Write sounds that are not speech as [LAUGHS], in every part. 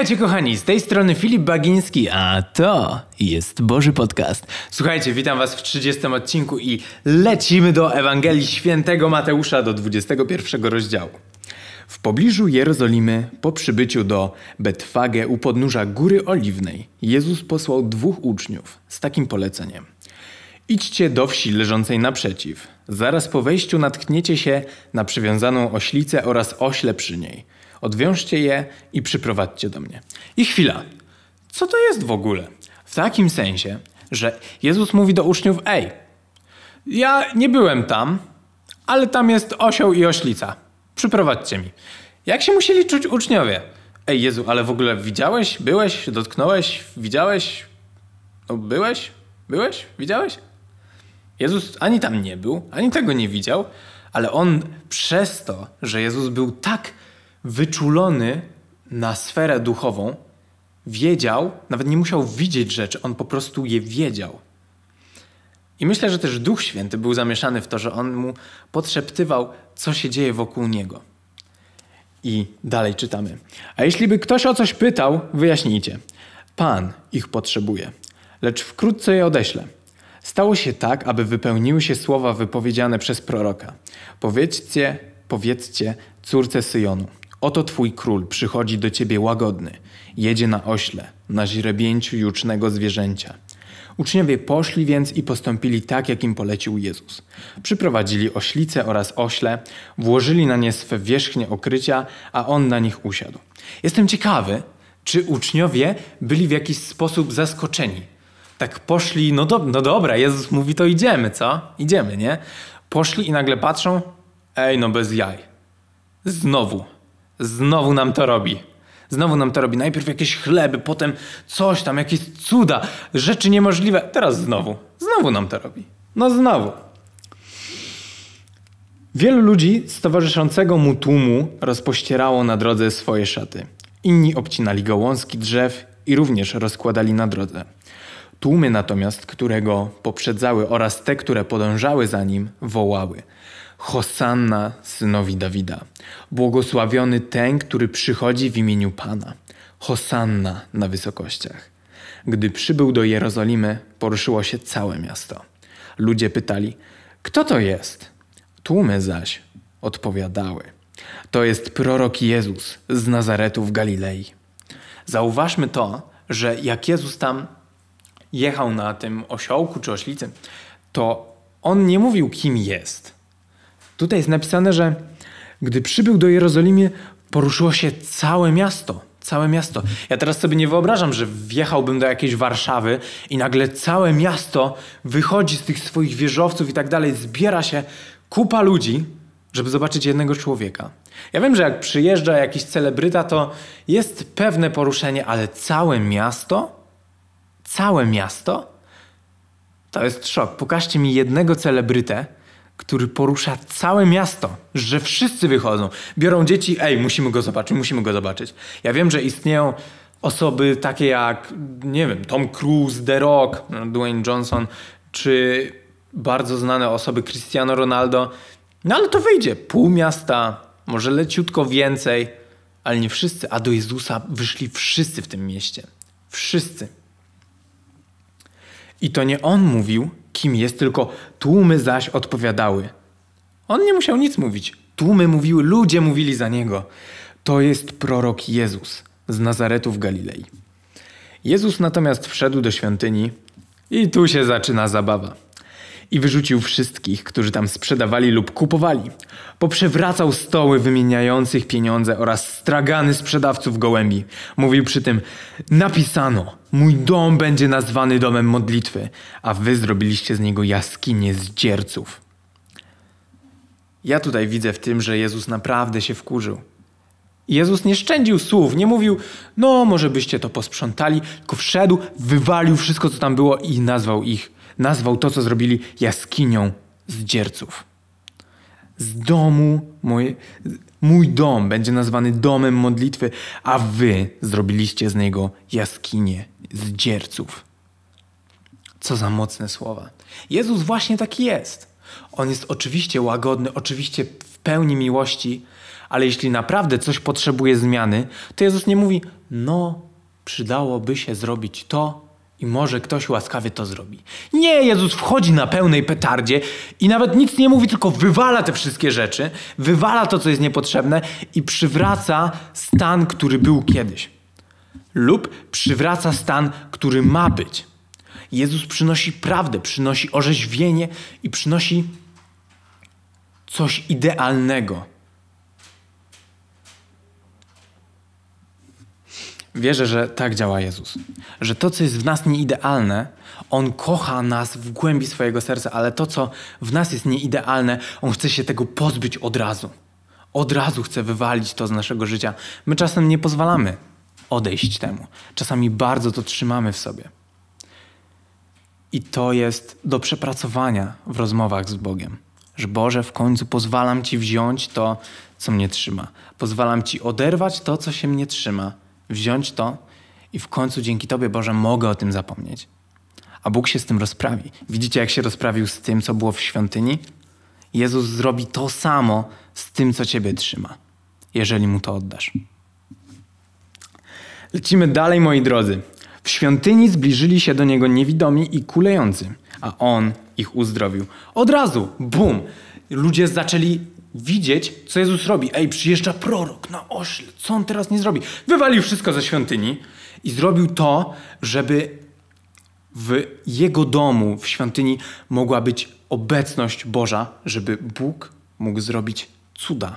Witajcie kochani, z tej strony Filip Bagiński, a to jest Boży Podcast. Słuchajcie, witam was w 30 odcinku i lecimy do Ewangelii Świętego Mateusza do 21 rozdziału. W pobliżu Jerozolimy, po przybyciu do Betfage u podnóża Góry Oliwnej, Jezus posłał dwóch uczniów z takim poleceniem. Idźcie do wsi leżącej naprzeciw. Zaraz po wejściu natkniecie się na przywiązaną oślicę oraz ośle przy niej. Odwiążcie je i przyprowadźcie do mnie. I chwila. Co to jest w ogóle? W takim sensie, że Jezus mówi do uczniów: Ej, ja nie byłem tam, ale tam jest osioł i oślica. Przyprowadźcie mi. Jak się musieli czuć uczniowie? Ej, Jezu, ale w ogóle widziałeś? Byłeś? Dotknąłeś? Widziałeś? No, byłeś? Byłeś? Widziałeś? Jezus ani tam nie był, ani tego nie widział, ale on przez to, że Jezus był tak wyczulony na sferę duchową, wiedział, nawet nie musiał widzieć rzeczy, on po prostu je wiedział. I myślę, że też Duch Święty był zamieszany w to, że on mu podszeptywał, co się dzieje wokół niego. I dalej czytamy. A jeśli by ktoś o coś pytał, wyjaśnijcie. Pan ich potrzebuje, lecz wkrótce je odeślę. Stało się tak, aby wypełniły się słowa wypowiedziane przez proroka. Powiedzcie, powiedzcie córce Syjonu. Oto twój król przychodzi do ciebie łagodny. Jedzie na ośle, na źrebięciu jucznego zwierzęcia. Uczniowie poszli więc i postąpili tak, jak im polecił Jezus. Przyprowadzili oślice oraz ośle, włożyli na nie swe wierzchnie okrycia, a on na nich usiadł. Jestem ciekawy, czy uczniowie byli w jakiś sposób zaskoczeni. Tak poszli, no, do, no dobra, Jezus mówi, to idziemy, co? Idziemy, nie? Poszli i nagle patrzą, ej, no bez jaj. Znowu, znowu nam to robi. Znowu nam to robi. Najpierw jakieś chleby, potem coś tam, jakieś cuda, rzeczy niemożliwe. Teraz znowu. Znowu nam to robi. No znowu. Wielu ludzi z towarzyszącego mu tłumu rozpościerało na drodze swoje szaty. Inni obcinali gałązki drzew i również rozkładali na drodze. Tłumy natomiast, które go poprzedzały oraz te, które podążały za nim, wołały – Hosanna synowi Dawida. Błogosławiony ten, który przychodzi w imieniu Pana. Hosanna na wysokościach. Gdy przybył do Jerozolimy, poruszyło się całe miasto. Ludzie pytali: Kto to jest? Tłumy zaś odpowiadały: To jest prorok Jezus z Nazaretu w Galilei. Zauważmy to, że jak Jezus tam jechał na tym osiołku czy oślicy, to on nie mówił, kim jest Tutaj jest napisane, że gdy przybył do Jerozolimy, poruszyło się całe miasto. Całe miasto. Ja teraz sobie nie wyobrażam, że wjechałbym do jakiejś Warszawy i nagle całe miasto wychodzi z tych swoich wieżowców i tak dalej, zbiera się kupa ludzi, żeby zobaczyć jednego człowieka. Ja wiem, że jak przyjeżdża jakiś celebryta, to jest pewne poruszenie, ale całe miasto, całe miasto, to jest szok. Pokażcie mi jednego celebrytę, który porusza całe miasto, że wszyscy wychodzą, biorą dzieci, ej, musimy go zobaczyć, musimy go zobaczyć. Ja wiem, że istnieją osoby takie jak, nie wiem, Tom Cruise, The Rock, Dwayne Johnson, czy bardzo znane osoby Cristiano Ronaldo. No ale to wyjdzie. Pół miasta, może leciutko więcej, ale nie wszyscy. A do Jezusa wyszli wszyscy w tym mieście. Wszyscy. I to nie on mówił, kim jest, tylko tłumy zaś odpowiadały. On nie musiał nic mówić. Tłumy mówiły, ludzie mówili za niego. To jest prorok Jezus z Nazaretu w Galilei. Jezus natomiast wszedł do świątyni i tu się zaczyna zabawa i wyrzucił wszystkich, którzy tam sprzedawali lub kupowali. Poprzewracał stoły wymieniających pieniądze oraz stragany sprzedawców gołębi. Mówił przy tym: Napisano, mój dom będzie nazwany domem modlitwy, a wy zrobiliście z niego jaskinię zdzierców. Ja tutaj widzę w tym, że Jezus naprawdę się wkurzył. Jezus nie szczędził słów, nie mówił, no może byście to posprzątali, tylko wszedł, wywalił wszystko, co tam było i nazwał ich nazwał to, co zrobili, jaskinią zdzierców. Z domu, mój, mój dom będzie nazwany domem modlitwy, a wy zrobiliście z niego jaskinię zdzierców. Co za mocne słowa. Jezus właśnie taki jest. On jest oczywiście łagodny, oczywiście w pełni miłości, ale jeśli naprawdę coś potrzebuje zmiany, to Jezus nie mówi, no, przydałoby się zrobić to i może ktoś łaskawie to zrobi. Nie, Jezus wchodzi na pełnej petardzie i nawet nic nie mówi, tylko wywala te wszystkie rzeczy, wywala to, co jest niepotrzebne i przywraca stan, który był kiedyś. Lub przywraca stan, który ma być. Jezus przynosi prawdę, przynosi orzeźwienie i przynosi coś idealnego. Wierzę, że tak działa Jezus. Że to, co jest w nas nieidealne, On kocha nas w głębi swojego serca, ale to, co w nas jest nieidealne, On chce się tego pozbyć od razu. Od razu chce wywalić to z naszego życia. My czasem nie pozwalamy odejść temu. Czasami bardzo to trzymamy w sobie. I to jest do przepracowania w rozmowach z Bogiem. Że Boże, w końcu pozwalam Ci wziąć to, co mnie trzyma. Pozwalam Ci oderwać to, co się mnie trzyma wziąć to i w końcu dzięki Tobie, Boże, mogę o tym zapomnieć. A Bóg się z tym rozprawi. Widzicie, jak się rozprawił z tym, co było w świątyni? Jezus zrobi to samo z tym, co Ciebie trzyma, jeżeli Mu to oddasz. Lecimy dalej, moi drodzy. W świątyni zbliżyli się do Niego niewidomi i kulejący, a On ich uzdrowił. Od razu, bum! Ludzie zaczęli widzieć, co Jezus robi. Ej, przyjeżdża prorok na ośle, co on teraz nie zrobi? Wywalił wszystko ze świątyni i zrobił to, żeby w jego domu, w świątyni mogła być obecność Boża, żeby Bóg mógł zrobić cuda.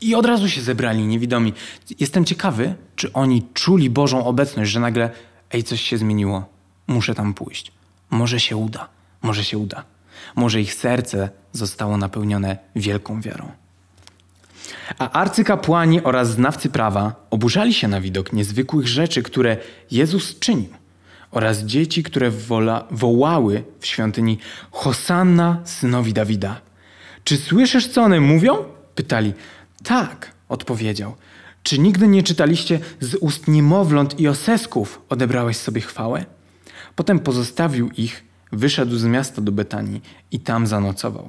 I od razu się zebrali niewidomi. Jestem ciekawy, czy oni czuli Bożą obecność, że nagle, ej, coś się zmieniło, muszę tam pójść. Może się uda, może się uda. Może ich serce zostało napełnione wielką wiarą. A arcykapłani oraz znawcy prawa oburzali się na widok niezwykłych rzeczy, które Jezus czynił, oraz dzieci, które wola, wołały w świątyni Hosanna synowi Dawida. Czy słyszysz, co one mówią? Pytali. Tak, odpowiedział. Czy nigdy nie czytaliście z ust niemowląt i osesków odebrałeś sobie chwałę? Potem pozostawił ich wyszedł z miasta do Betanii i tam zanocował.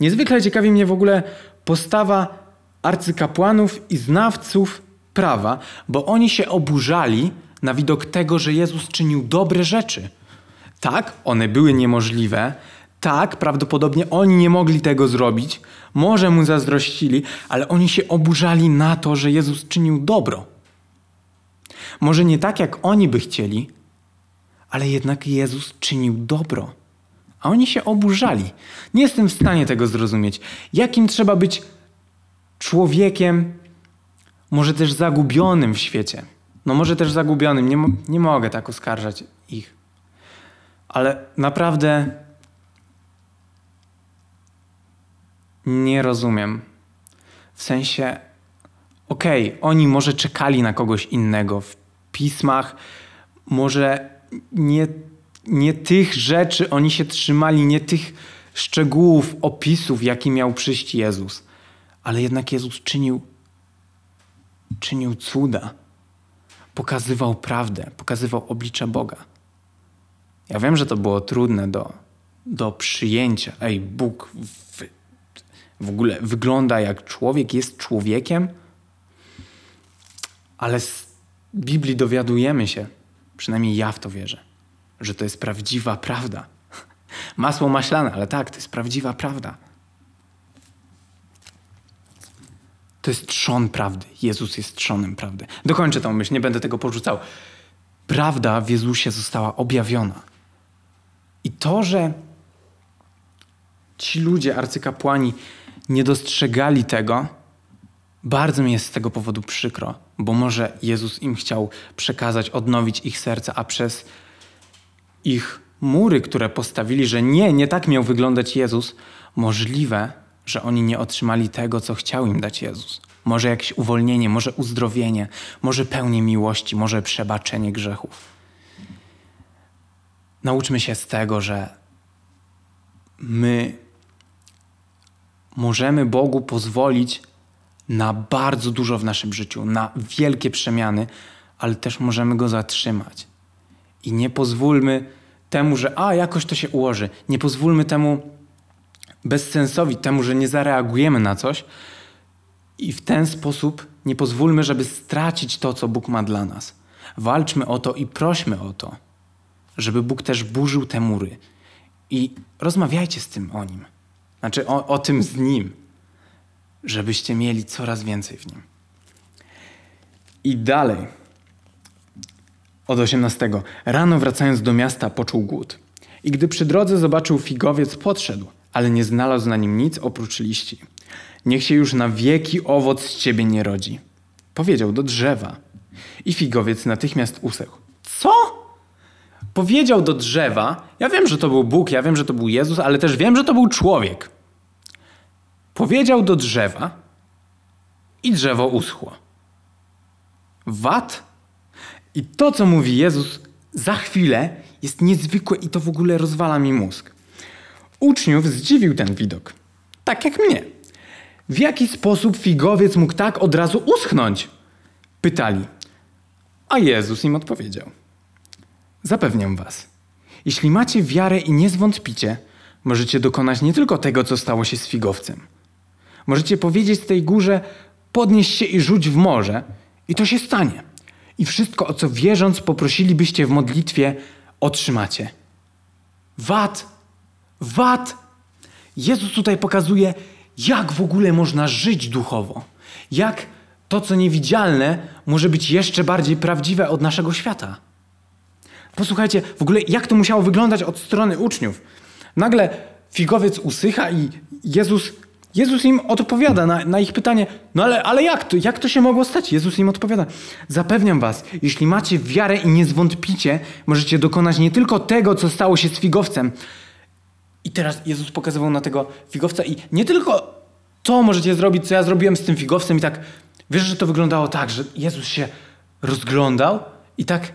Niezwykle ciekawi mnie w ogóle postawa arcykapłanów i znawców prawa, bo oni się oburzali na widok tego, że Jezus czynił dobre rzeczy. Tak, one były niemożliwe, tak, prawdopodobnie oni nie mogli tego zrobić, może mu zazdrościli, ale oni się oburzali na to, że Jezus czynił dobro. Może nie tak, jak oni by chcieli, ale jednak Jezus czynił dobro. A oni się oburzali. Nie jestem w stanie tego zrozumieć. Jakim trzeba być człowiekiem, może też zagubionym w świecie. No może też zagubionym, nie, nie mogę tak oskarżać ich. Ale naprawdę nie rozumiem. W sensie, okej, okay, oni może czekali na kogoś innego w pismach, może nie, nie tych rzeczy oni się trzymali, nie tych szczegółów, opisów, jaki miał przyjść Jezus. Ale jednak Jezus czynił, czynił cuda. Pokazywał prawdę, pokazywał oblicze Boga. Ja wiem, że to było trudne do, do przyjęcia. Ej, Bóg w, w ogóle wygląda jak człowiek, jest człowiekiem, ale z Biblii dowiadujemy się, Przynajmniej ja w to wierzę, że to jest prawdziwa prawda. [LAUGHS] Masło maślane, ale tak, to jest prawdziwa prawda. To jest trzon prawdy. Jezus jest trzonem prawdy. Dokończę tą myśl, nie będę tego porzucał. Prawda w Jezusie została objawiona. I to, że ci ludzie, arcykapłani, nie dostrzegali tego, bardzo mi jest z tego powodu przykro, bo może Jezus im chciał przekazać, odnowić ich serca, a przez ich mury, które postawili, że nie, nie tak miał wyglądać Jezus, możliwe, że oni nie otrzymali tego, co chciał im dać Jezus. Może jakieś uwolnienie, może uzdrowienie, może pełnię miłości, może przebaczenie grzechów. Nauczmy się z tego, że my możemy Bogu pozwolić na bardzo dużo w naszym życiu, na wielkie przemiany, ale też możemy go zatrzymać. I nie pozwólmy temu, że a jakoś to się ułoży. Nie pozwólmy temu bezsensowi, temu, że nie zareagujemy na coś i w ten sposób nie pozwólmy, żeby stracić to, co Bóg ma dla nas. Walczmy o to i prośmy o to, żeby Bóg też burzył te mury. I rozmawiajcie z tym o nim. Znaczy o, o tym z nim, żebyście mieli coraz więcej w nim. I dalej. Od 18. Rano wracając do miasta poczuł głód. I gdy przy drodze zobaczył figowiec, podszedł, ale nie znalazł na nim nic oprócz liści. Niech się już na wieki owoc z ciebie nie rodzi. Powiedział do drzewa. I figowiec natychmiast usechł. Co? Powiedział do drzewa. Ja wiem, że to był Bóg, ja wiem, że to był Jezus, ale też wiem, że to był człowiek. Powiedział do drzewa i drzewo uschło. Wat? I to, co mówi Jezus za chwilę, jest niezwykłe i to w ogóle rozwala mi mózg. Uczniów zdziwił ten widok. Tak jak mnie. W jaki sposób figowiec mógł tak od razu uschnąć? Pytali. A Jezus im odpowiedział. Zapewniam was, jeśli macie wiarę i nie zwątpicie, możecie dokonać nie tylko tego, co stało się z figowcem. Możecie powiedzieć tej górze, podnieś się i rzuć w morze, i to się stanie. I wszystko, o co wierząc poprosilibyście w modlitwie, otrzymacie. Wat! Wat! Jezus tutaj pokazuje, jak w ogóle można żyć duchowo. Jak to, co niewidzialne, może być jeszcze bardziej prawdziwe od naszego świata. Posłuchajcie, w ogóle jak to musiało wyglądać od strony uczniów. Nagle figowiec usycha i Jezus, Jezus im odpowiada na, na ich pytanie, no ale, ale jak, to, jak to się mogło stać? Jezus im odpowiada, zapewniam was, jeśli macie wiarę i nie zwątpicie, możecie dokonać nie tylko tego, co stało się z figowcem. I teraz Jezus pokazywał na tego figowca i nie tylko to możecie zrobić, co ja zrobiłem z tym figowcem i tak, wiesz, że to wyglądało tak, że Jezus się rozglądał i tak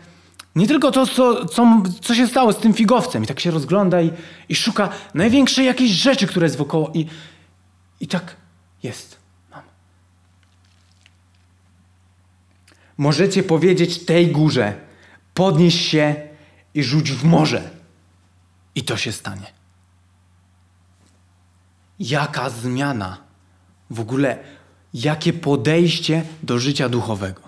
nie tylko to, co, co, co się stało z tym figowcem. I tak się rozgląda i, i szuka największej jakiejś rzeczy, która jest wokoło. I, I tak jest. Mam. Możecie powiedzieć tej górze, podnieś się i rzuć w morze. I to się stanie. Jaka zmiana. W ogóle, jakie podejście do życia duchowego.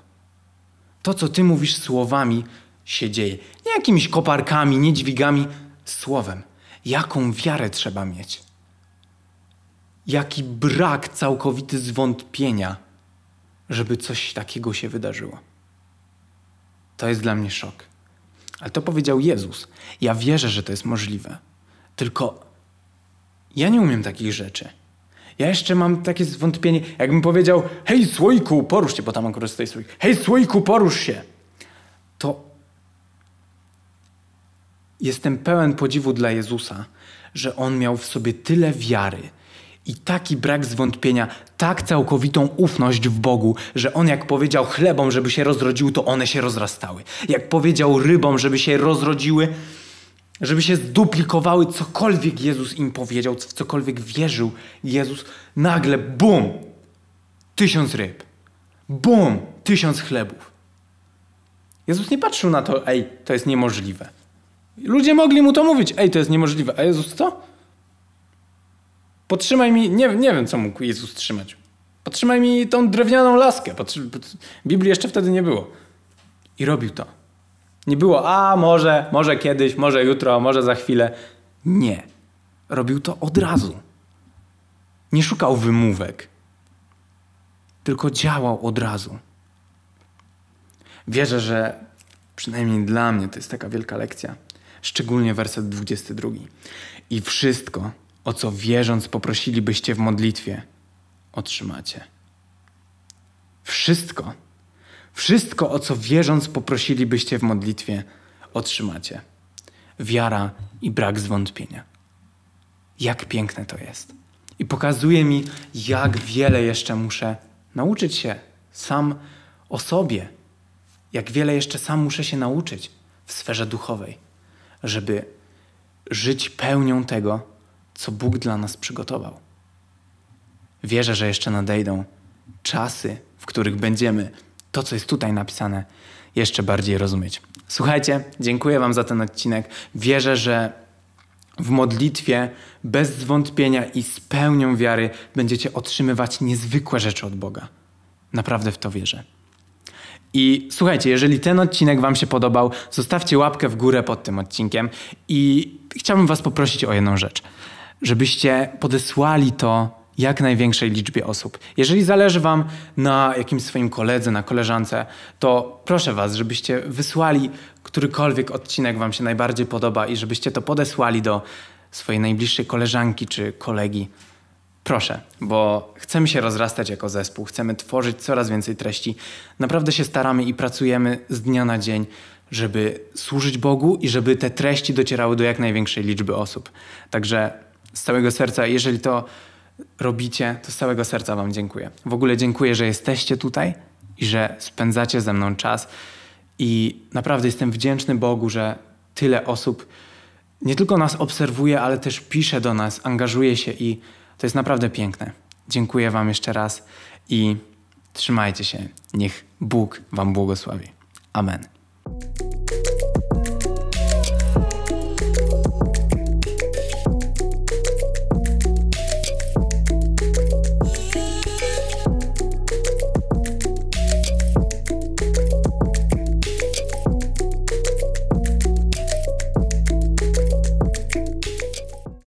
To, co ty mówisz słowami, się dzieje. Nie jakimiś koparkami, nie dźwigami, słowem. Jaką wiarę trzeba mieć? Jaki brak całkowity zwątpienia, żeby coś takiego się wydarzyło. To jest dla mnie szok. Ale to powiedział Jezus. Ja wierzę, że to jest możliwe. Tylko ja nie umiem takich rzeczy. Ja jeszcze mam takie zwątpienie, jakbym powiedział, hej słoiku, porusz się, bo tam akurat stoi słoik. Hej słoiku, porusz się. To jestem pełen podziwu dla Jezusa, że On miał w sobie tyle wiary i taki brak zwątpienia, tak całkowitą ufność w Bogu, że On jak powiedział chlebom, żeby się rozrodziły, to one się rozrastały. Jak powiedział rybom, żeby się rozrodziły, żeby się zduplikowały, cokolwiek Jezus im powiedział, w cokolwiek wierzył Jezus, nagle bum! Tysiąc ryb. Bum! Tysiąc chlebów. Jezus nie patrzył na to, ej, to jest niemożliwe. Ludzie mogli mu to mówić, ej, to jest niemożliwe. A Jezus co? Potrzymaj mi, nie, nie wiem co mógł Jezus trzymać. Potrzymaj mi tą drewnianą laskę. Biblii jeszcze wtedy nie było. I robił to. Nie było, a może, może kiedyś, może jutro, może za chwilę. Nie. Robił to od razu. Nie szukał wymówek, tylko działał od razu. Wierzę, że przynajmniej dla mnie to jest taka wielka lekcja szczególnie werset 22. I wszystko, o co wierząc poprosilibyście w modlitwie, otrzymacie. Wszystko, wszystko, o co wierząc poprosilibyście w modlitwie, otrzymacie. Wiara i brak zwątpienia. Jak piękne to jest. I pokazuje mi, jak wiele jeszcze muszę nauczyć się sam o sobie. Jak wiele jeszcze sam muszę się nauczyć w sferze duchowej żeby żyć pełnią tego, co Bóg dla nas przygotował. Wierzę, że jeszcze nadejdą czasy, w których będziemy to, co jest tutaj napisane, jeszcze bardziej rozumieć. Słuchajcie, dziękuję Wam za ten odcinek. Wierzę, że w modlitwie, bez zwątpienia i z pełnią wiary będziecie otrzymywać niezwykłe rzeczy od Boga. Naprawdę w to wierzę. I słuchajcie, jeżeli ten odcinek Wam się podobał, zostawcie łapkę w górę pod tym odcinkiem i chciałbym Was poprosić o jedną rzecz, żebyście podesłali to jak największej liczbie osób. Jeżeli zależy Wam na jakimś swoim koledze, na koleżance, to proszę Was, żebyście wysłali którykolwiek odcinek Wam się najbardziej podoba i żebyście to podesłali do swojej najbliższej koleżanki czy kolegi. Proszę, bo chcemy się rozrastać jako zespół, chcemy tworzyć coraz więcej treści. Naprawdę się staramy i pracujemy z dnia na dzień, żeby służyć Bogu i żeby te treści docierały do jak największej liczby osób. Także z całego serca, jeżeli to robicie, to z całego serca Wam dziękuję. W ogóle dziękuję, że jesteście tutaj i że spędzacie ze mną czas. I naprawdę jestem wdzięczny Bogu, że tyle osób nie tylko nas obserwuje, ale też pisze do nas, angażuje się i to jest naprawdę piękne. Dziękuję Wam jeszcze raz i trzymajcie się. Niech Bóg Wam błogosławi. Amen.